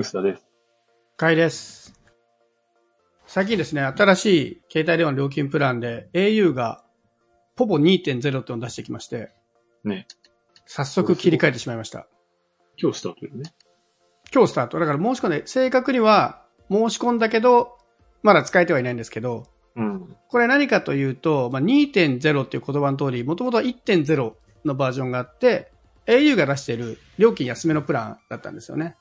薄田です。かいです。最近ですね、新しい携帯電話の料金プランで au がポポ2.0っていうのを出してきまして、ね。早速切り替えてしまいました。今日スタートよね。今日スタート。だから申し込んで、正確には申し込んだけど、まだ使えてはいないんですけど、うん。これ何かというと、まあ、2.0っていう言葉の通り、もともとは1.0のバージョンがあって、au が出している料金安めのプランだったんですよね。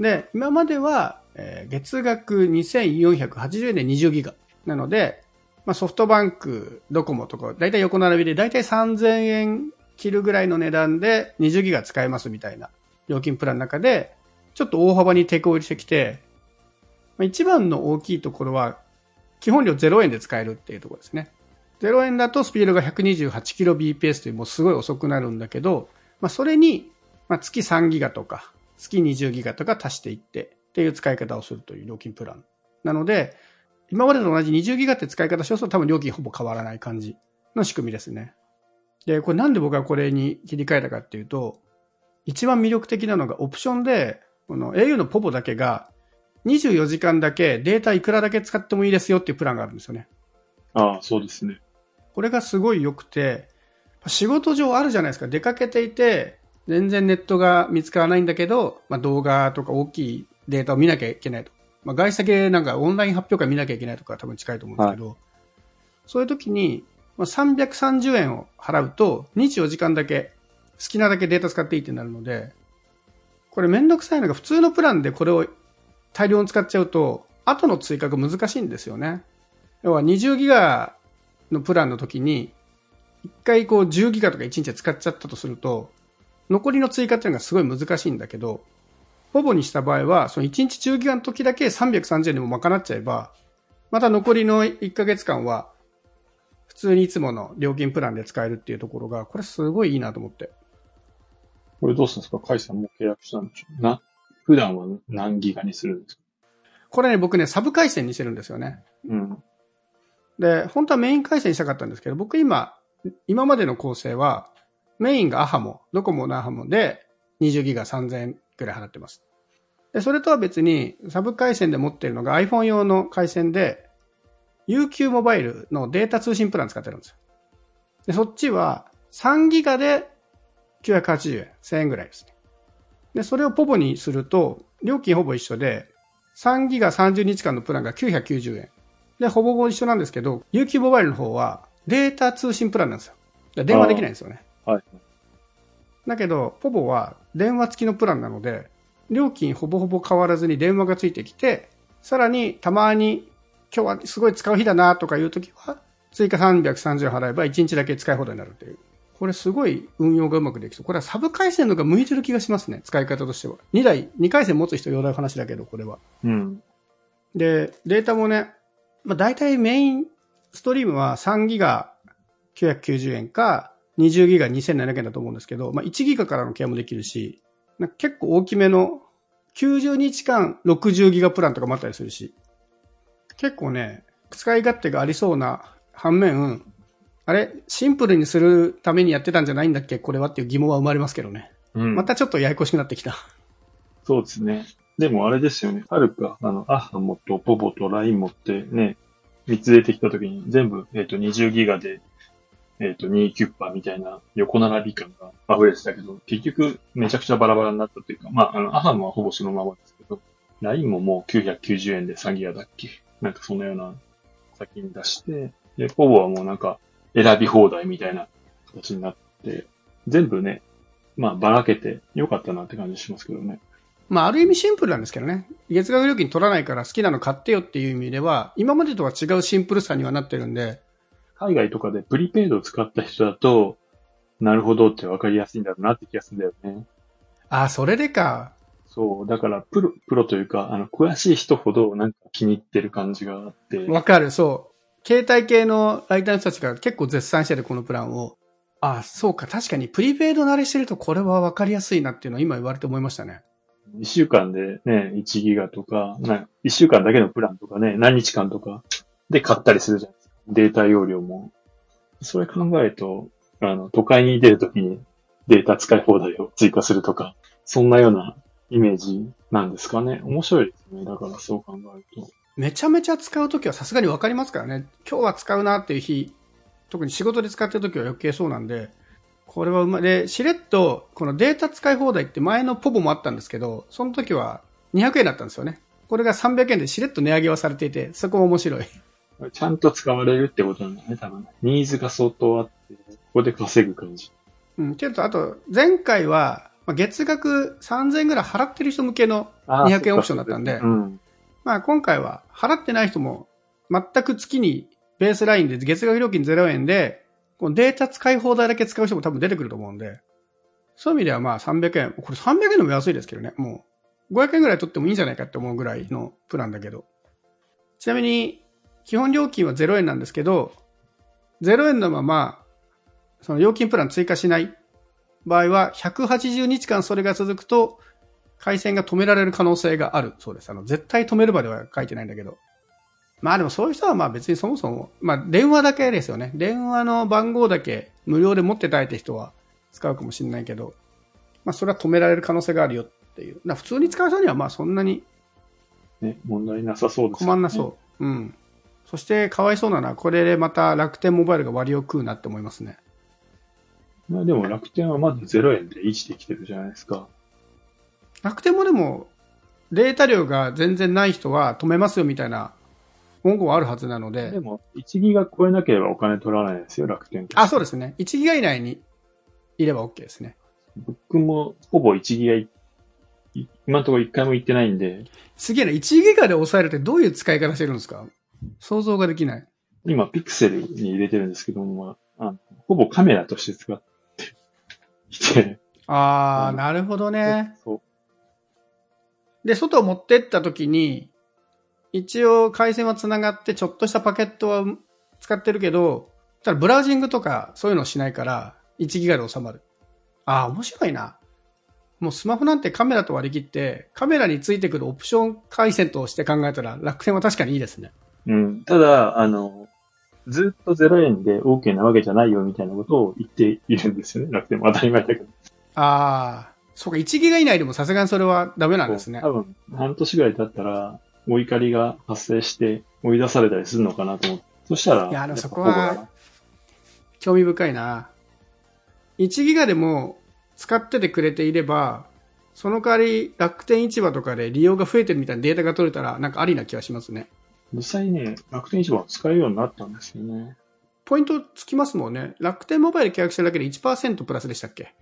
で、今までは、えー月額2480円で20ギガ。なので、まあ、ソフトバンク、ドコモとか、だいたい横並びでだいたい3000円切るぐらいの値段で20ギガ使えますみたいな料金プランの中で、ちょっと大幅にテコ入りしてきて、まあ一番の大きいところは、基本料0円で使えるっていうところですね。0円だとスピードが 128kbps というもうすごい遅くなるんだけど、まあ、それに、まあ、月3ギガとか、月20ギガとか足していってっていう使い方をするという料金プラン。なので、今までと同じ20ギガって使い方しようと多分料金ほぼ変わらない感じの仕組みですね。で、これなんで僕はこれに切り替えたかっていうと、一番魅力的なのがオプションで、この au のポポだけが24時間だけデータいくらだけ使ってもいいですよっていうプランがあるんですよね。ああ、そうですね。これがすごい良くて、仕事上あるじゃないですか。出かけていて、全然ネットが見つからないんだけど、まあ、動画とか大きいデータを見なきゃいけないと。まあ、外先なんかオンライン発表会見なきゃいけないとか多分近いと思うんですけど、そういう時に、まあ、330円を払うと24時間だけ好きなだけデータ使っていいってなるので、これめんどくさいのが普通のプランでこれを大量に使っちゃうと、後の追加が難しいんですよね。要は20ギガのプランの時に、一回こう10ギガとか1日で使っちゃったとすると、残りの追加っていうのがすごい難しいんだけど、ほぼにした場合は、その1日10ギガの時だけ330円でも賄っちゃえば、また残りの1ヶ月間は、普通にいつもの料金プランで使えるっていうところが、これすごいいいなと思って。これどうするんですか？カイさんも契約したんでしょうな、普段は何ギガにするんですか？これね、僕ね、サブ回線にしてるんですよね。うん。で、本当はメイン回線にしたかったんですけど、僕今、今までの構成は、メインがアハモ、ドコモのアハモで20ギガ3000円くらい払ってます。で、それとは別に、サブ回線で持ってるのが iPhone 用の回線で、UQ モバイルのデータ通信プラン使ってるんですよ。で、そっちは3ギガで980円、1000円ぐらいですね。で、それをポポにすると、料金ほぼ一緒で、3ギガ30日間のプランが990円。で、ほぼほぼ一緒なんですけど、UQ モバイルの方はデータ通信プランなんですよ。電話できないんですよね。はい。だけど、ポポは電話付きのプランなので、料金ほぼほぼ変わらずに電話がついてきて、さらにたまに今日はすごい使う日だなとかいうときは、追加330円払えば1日だけ使い放題になるっていう。これすごい運用がうまくできそう。これはサブ回線のが向いてる気がしますね。使い方としては。2台、2回線持つ人用の話だけど、これは。うん。で、データもね、まあ、大体メインストリームは3ギガ990円か20ギガ2700円だと思うんですけど、まあ、1ギガからのケアもできるし、結構大きめの90日間60ギガプランとかもあったりするし、結構ね、使い勝手がありそうな反面、あれシンプルにするためにやってたんじゃないんだっけこれはっていう疑問は生まれますけどね。うん。またちょっとややこしくなってきた。そうですね。でもあれですよね。はるか、あの、アハモとポポと LINE 持ってね、3つ出てきたときに全部、えっ、と、20ギガで、えっ、と、2キュッパーみたいな横並び感が溢れてたけど、結局めちゃくちゃバラバラになったというか、まあ、あの、アハモはほぼそのままですけど、LINE ももう990円で3ギガだっけ？なんかそのような先に出して、で、ポポはもうなんか選び放題みたいな形になって、全部ね、まあ、ばらけてよかったなって感じしますけどね。まあ、ある意味シンプルなんですけどね。月額料金取らないから好きなの買ってよっていう意味では、今までとは違うシンプルさにはなってるんで、海外とかでプリペイドを使った人だと、なるほどって分かりやすいんだろうなって気がするんだよね。ああ、それでか。そう。だから、プロ、プロというか、あの、詳しい人ほどなんか気に入ってる感じがあって。わかる、そう。携帯系のライターの人たちが結構絶賛してるこのプランを。ああ、そうか。確かにプリペイド慣れしてるとこれは分かりやすいなっていうのは今言われて思いましたね。一週間でね、1ギガとか、な一週間だけのプランとかね、何日間とかで買ったりするじゃないですか。データ容量も。それ考えると、あの、都会に出るときにデータ使い放題を追加するとか、そんなようなイメージなんですかね。面白いですね。だからそう考えると。めちゃめちゃ使うときはさすがにわかりますからね。今日は使うなっていう日、特に仕事で使ってるときは余計そうなんで、これはうまい。で、しれっと、このデータ使い放題って前のポボもあったんですけど、その時は200円だったんですよね。これが300円でしれっと値上げはされていて、そこも面白い。ちゃんと使われるってことなんだね、多分。ニーズが相当あって、ここで稼ぐ感じ。うん、ちょっとあと、前回は、まあ月額3000円ぐらい払ってる人向けのあー200円オプションだったんでうん。まあ今回は払ってない人も全く月にベースラインで月額料金0円で、このデータ使い放題だけ使う人も多分出てくると思うんで、そういう意味ではまあ300円、これ300円でも安いですけどね、もう500円ぐらい取ってもいいんじゃないかって思うぐらいのプランだけど。ちなみに基本料金は0円なんですけど、0円のまま、その料金プラン追加しない場合は180日間それが続くと回線が止められる可能性があるそうです。あの、絶対止めるまでは書いてないんだけど。まあでもそういう人はまあ別にそもそも、まあ電話だけですよね。電話の番号だけ無料で持ってたいって人は使うかもしれないけど、まあそれは止められる可能性があるよっていう。な普通に使う人にはまあそんなにね、問題なさそうです、困んなそう。うん。そしてかわいそうなのはこれでまた楽天モバイルが割を食うなって思いますね。まあでも楽天はまず0円で維持できてるじゃないですか。楽天もでもデータ量が全然ない人は止めますよみたいな文言はあるはずなのでで、も、1ギガ超えなければお金取らないですよ、楽天。あ、そうですね。1ギガ以内にいれば OK ですね。僕もほぼ1ギガ今のところ1回も行ってないんで、すげえな。1ギガで抑えるってどういう使い方してるんですか？想像ができない。今ピクセルに入れてるんですけども、あのほぼカメラとして使っていて、あー、うんなるほどね。そう。で、外を持ってった時に、一応回線は繋がってちょっとしたパケットは使ってるけど、ただブラウジングとかそういうのをしないから、1ギガで収まる。あー、面白いな。もうスマホなんてカメラと割り切って、カメラについてくるオプション回線として考えたら楽天は確かにいいですね。うん。ただ、あの、ずっと0円で OK なわけじゃないよみたいなことを言っているんですよね。楽天も当たり前だけど。あー、そうか、1ギガ以内でもさすがにそれはダメなんですね。多分、半年ぐらい経ったら、お怒りが発生して追い出されたりするのかなと思って。そしたら、いやそこは興味深いな。1ギガでも使っててくれていれば、その代わり楽天市場とかで利用が増えてるみたいなデータが取れたら、なんかありな気がしますね。実際ね、楽天市場を使えるようになったんですよね。ポイントつきますもんね。楽天モバイル契約してるだけで1%プラスでしたっけ？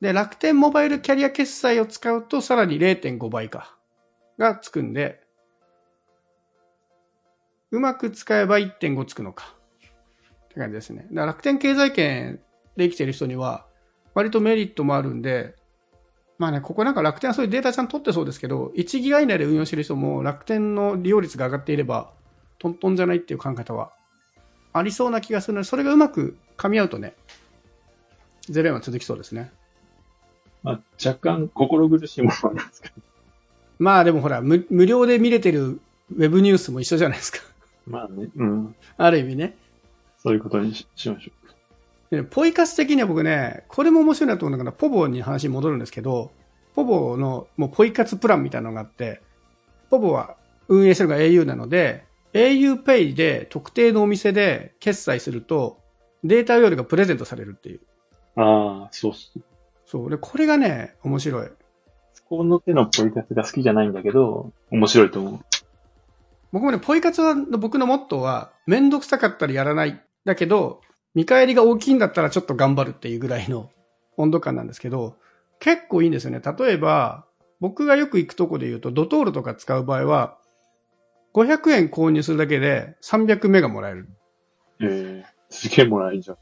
で、楽天モバイルキャリア決済を使うとさらに0.5倍か。がつくんで、うまく使えば1.5つくのか。って感じですね。だから楽天経済圏で生きてる人には、割とメリットもあるんで、まあね、ここなんか楽天はそういうデータちゃんと取ってそうですけど、1ギガ以内で運用してる人も楽天の利用率が上がっていれば、トントンじゃないっていう考え方はありそうな気がするので、それがうまく噛み合うとね、0円は続きそうですね。まあ、若干心苦しいものなんですけど。まあでもほら、無無料で見れてるウェブニュースも一緒じゃないですか。まあね、うん。ある意味ね。そういうことにししましょでポイ活的には僕ね、これも面白いなと思うんだけど、ポボに話に戻るんですけど、ポボのもうポイ活プランみたいなのがあって、ポボは運営してるのが au なので、auPay で特定のお店で決済すると、データ容量がプレゼントされるっていう。う。ああ、そうっす。そう。で、これがね、面白い。そこの手のポイ活が好きじゃないんだけど、面白いと思う。僕もね、ポイ活は、僕のモットーは、めんどくさかったらやらない。だけど、見返りが大きいんだったらちょっと頑張るっていうぐらいの 温度感なんですけど、結構いいんですよね。例えば、僕がよく行くとこで言うと、ドトールとか使う場合は、500円購入するだけで300メガもらえる。ええすげえもらえるじゃん。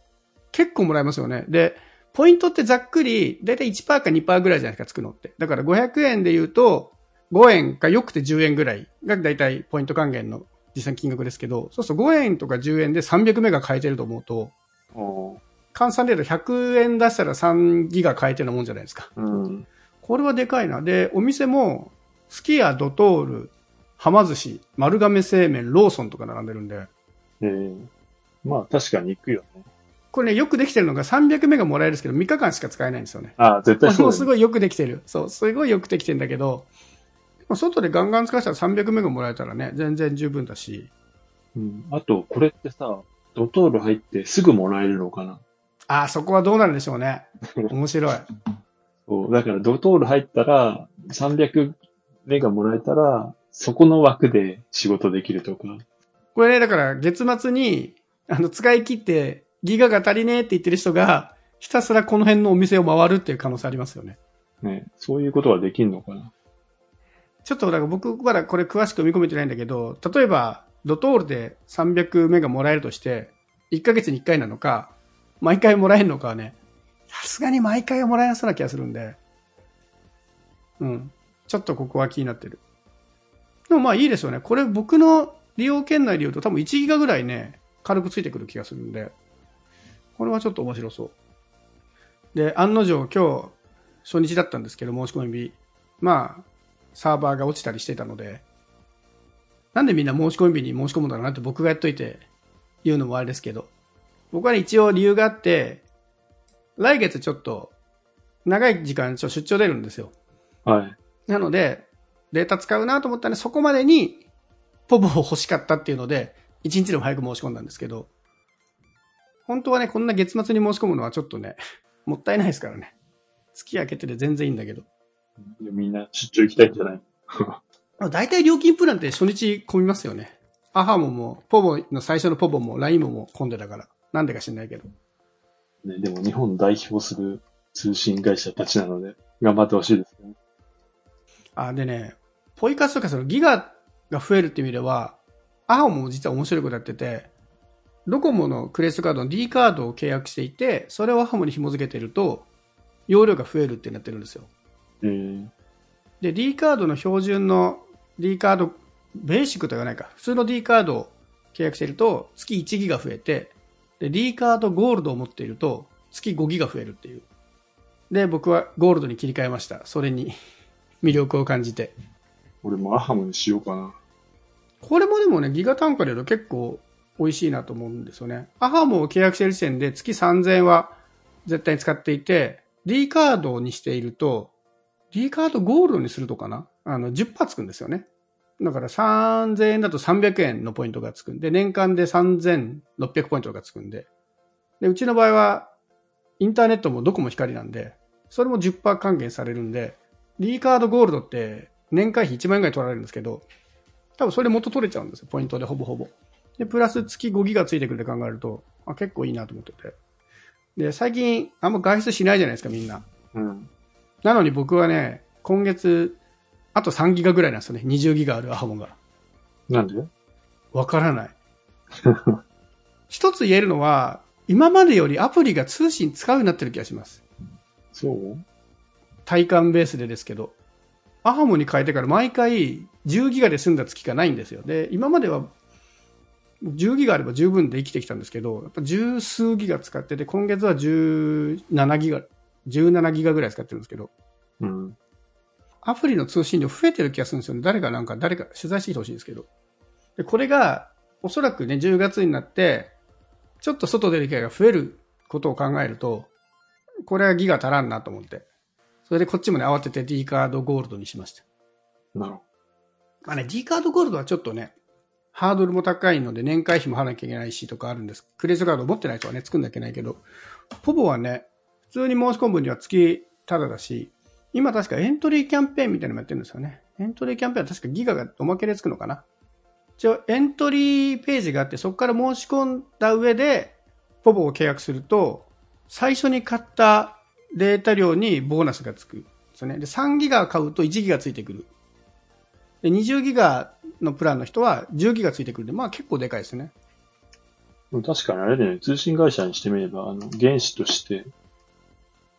結構もらえますよね。で、ポイントってざっくり、だいたい1%か2%ぐらいじゃないですか、つくのって。だから500円で言うと、5円かよくて10円ぐらいがだいたいポイント還元の実際金額ですけど、そうすると5円とか10円で300メガ買えてると思うと、換算で言うと100円出したら3ギガ買えてるもんじゃないですか。うん。これはでかいな。で、お店も、スキヤ、ドトール、はま寿司、丸亀製麺、ローソンとか並んでるんで、ええまあ確かに行くよね。これね、よくできてるのが300メガもらえるんですけど、3日間しか使えないんですよね。ああ、絶対そうね。もすごいよくできてる。そう、すごいよくできてるんだけど、まあ外でガンガン使わせたら300メガもらえたらね、全然十分だし。うん。あと、これってさ、ドトール入ってすぐもらえるのかな？ああ、そこはどうなるんでしょうね。面白い。そう。だから、ドトール入ったら、300メガもらえたら、そこの枠で仕事できるとか。これね、だから月末に、あの、使い切って、ギガが足りねえって言ってる人が、ひたすらこの辺のお店を回るっていう可能性ありますよね。ね。そういうことはできるのかな？ちょっとだから僕まだこれ詳しく見込めてないんだけど、例えばドトールで300メガもらえるとして、1ヶ月に1回なのか、毎回もらえるのかはね、さすがに毎回はもらえなそうな気がするんで、うん。ちょっとここは気になってる。でもまあいいですよね。これ僕の利用圏内で言うと多分1ギガぐらいね、軽くついてくる気がするんで、これはちょっと面白そう。で、案の定今日初日だったんですけど、申し込み日。まあ、サーバーが落ちたりしてたので、なんでみんな申し込み日に申し込むんだろうなって僕がやっといて言うのもあれですけど、僕はね、一応理由があって、来月ちょっと長い時間ちょ出張出るんですよ。はい。なので、データ使うなと思ったらそこまでにポボを欲しかったっていうので、一日でも早く申し込んだんですけど、本当はね、こんな月末に申し込むのはちょっとね、もったいないですからね。月明けてて全然いいんだけど。みんな出張行きたいんじゃない？大体料金プランって初日混みますよね。アハモも、ポボの最初のポボも、ラインモも混んでたから。なんでか知んないけど。ね、でも日本代表する通信会社たちなので、頑張ってほしいですね。あ、でね、ポイ活とかそのギガが増えるって意味では、アハモも実は面白いことやってて、ドコモのクレジットカードの D カードを契約していて、それをアハモに紐付けてると、容量が増えるってなってるんですよ。えー、で、D カードの標準の D カード、ベーシックとは言わないか。普通の D カードを契約していると、月1ギガ増えて、で、D カードゴールドを持っていると、月5ギガ増えるっていう。で、僕はゴールドに切り替えました。それに 魅力を感じて。俺もアハムにしようかな。これもでもね、ギガ単価で言うと結構美味しいなと思うんですよね。アハモを契約している時点で月3000円は絶対に使っていて、D カードにしていると、D カードゴールドにするとかなあの、10%つくんですよね。だから3000円だと300円のポイントがつくんで、年間で3600ポイントがつくんで。で、うちの場合は、インターネットもどこも光なんで、それも10%還元されるんで、D カードゴールドって年会費1万円ぐらい取られるんですけど、多分それ元取れちゃうんですよ、ポイントでほぼほぼ。で、プラス月5ギガついてくるって考えると、あ結構いいなと思ってて。で、最近あんま外出しないじゃないですか、みんな。うん。なのに僕はね、今月、あと3ギガぐらいなんですよね。20ギガあるアハモが。なんで？わからない。一つ言えるのは、今までよりアプリが通信使うようになってる気がします。そう？体感ベースでですけど。アハモに変えてから毎回10ギガで済んだ月がないんですよ。で、今までは10ギガあれば十分で生きてきたんですけど、やっぱ十数ギガ使ってて、今月は17ギガ、17ギガぐらい使ってるんですけど、うん。アプリの通信量増えてる気がするんですよね。誰かなんか、誰か取材してきてほしいんですけど。で、これが、おそらくね、10月になって、ちょっと外出る機会が増えることを考えると、これはギガ足らんなと思って。それでこっちもね、慌てて D カードゴールドにしました。なるほまあね、D カードゴールドはちょっとね、ハードルも高いので年会費も払わなきゃいけないしとかあるんです。クレジットカード持ってない人はね、作んなきゃいけないけど、ポポはね、普通に申し込むには月タダだし、今確かエントリーキャンペーンみたいなのもやってるんですよね。エントリーキャンペーンは確かギガがおまけでつくのかな。一応エントリーページがあって、そこから申し込んだ上で、ポポを契約すると、最初に買ったデータ量にボーナスがつくんですよね。で、3ギガ買うと1ギガついてくる。で、20ギガのプランの人は10ギガついてくるんで、まあ結構でかいですね。確かにあれだよね、通信会社にしてみれば、あの、原資として、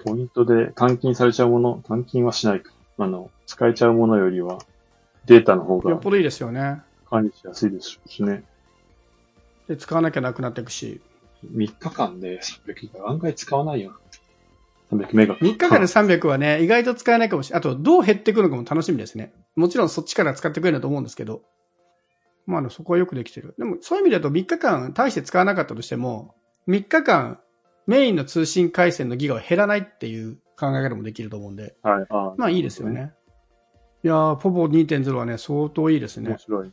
ポイントで換金されちゃうもの、換金はしないか。あの、使えちゃうものよりは、データの方がよっぽどいいですよね。管理しやすいですしね。で、使わなきゃなくなっていくし。3日間で300ギガ案外使わないよな。300メガ。3日間で300はね、意外と使えないかもしれない。あと、どう減ってくるのかも楽しみですね。もちろんそっちから使ってくれると思うんですけど。まあ、そこはよくできてる。でも、そういう意味だと3日間大して使わなかったとしても、3日間メインの通信回線のギガは減らないっていう考え方もできると思うんで、はい。あまあいいですよ。ね。いやー、ポポ2.0はね、相当いいですね。面白い。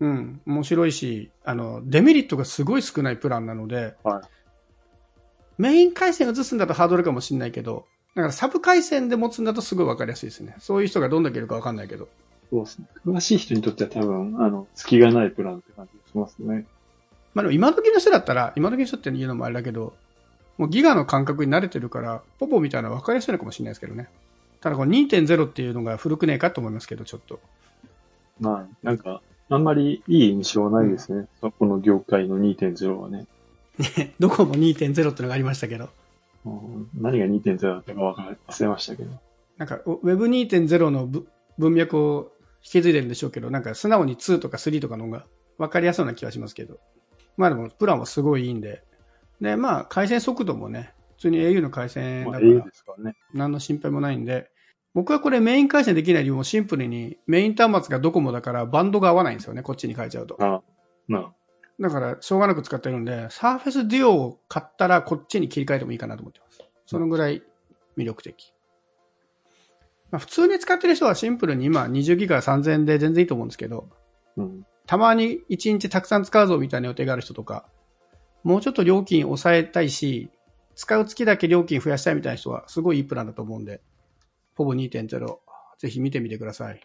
うん、面白いし、あの、デメリットがすごい少ないプランなので、はい。メイン回線を移すんだとハードルかもしれないけど、だからサブ回線で持つんだとすごいわかりやすいですね。そういう人がどんだけいるかわかんないけど。そうですね。詳しい人にとっては多分、あの、隙がないプランって感じがしますね。まあでも今時の人だったら、今時の人って言うのもあれだけど、もうギガの感覚に慣れてるから、ポポみたいなの分かりやすいのかもしれないですけどね。ただこの2.0っていうのが古くねえかと思いますけど、ちょっと。まあ、なんか、あんまりいい印象はないですね。そこの業界の2.0はね。どこも2.0ってのがありましたけど。うん何が2.0だったか忘れましたけど。なんか、お Web2.0 のぶ文脈を引き継いでるんでしょうけど、なんか素直に2とか3とかの方が分かりやすそうな気がしますけど。まあでも、プランはすごいいいんで。で、まあ、回線速度もね、普通に au の回線だまあ、から。何の心配もないんで、僕はこれメイン回線できない理由もシンプルにメイン端末がドコモだからバンドが合わないんですよね、こっちに変えちゃうと。あまあ、だから、しょうがなく使ってるんで、サーフェスデュオを買ったらこっちに切り替えてもいいかなと思ってます。そのぐらい魅力的。まあ、普通に使ってる人はシンプルに今20ギガ3000円で全然いいと思うんですけど、うん。たまに1日たくさん使うぞみたいな予定がある人とか、もうちょっと料金抑えたいし、使う月だけ料金増やしたいみたいな人はすごいいいプランだと思うんで、ほぼ2.0、ぜひ見てみてください。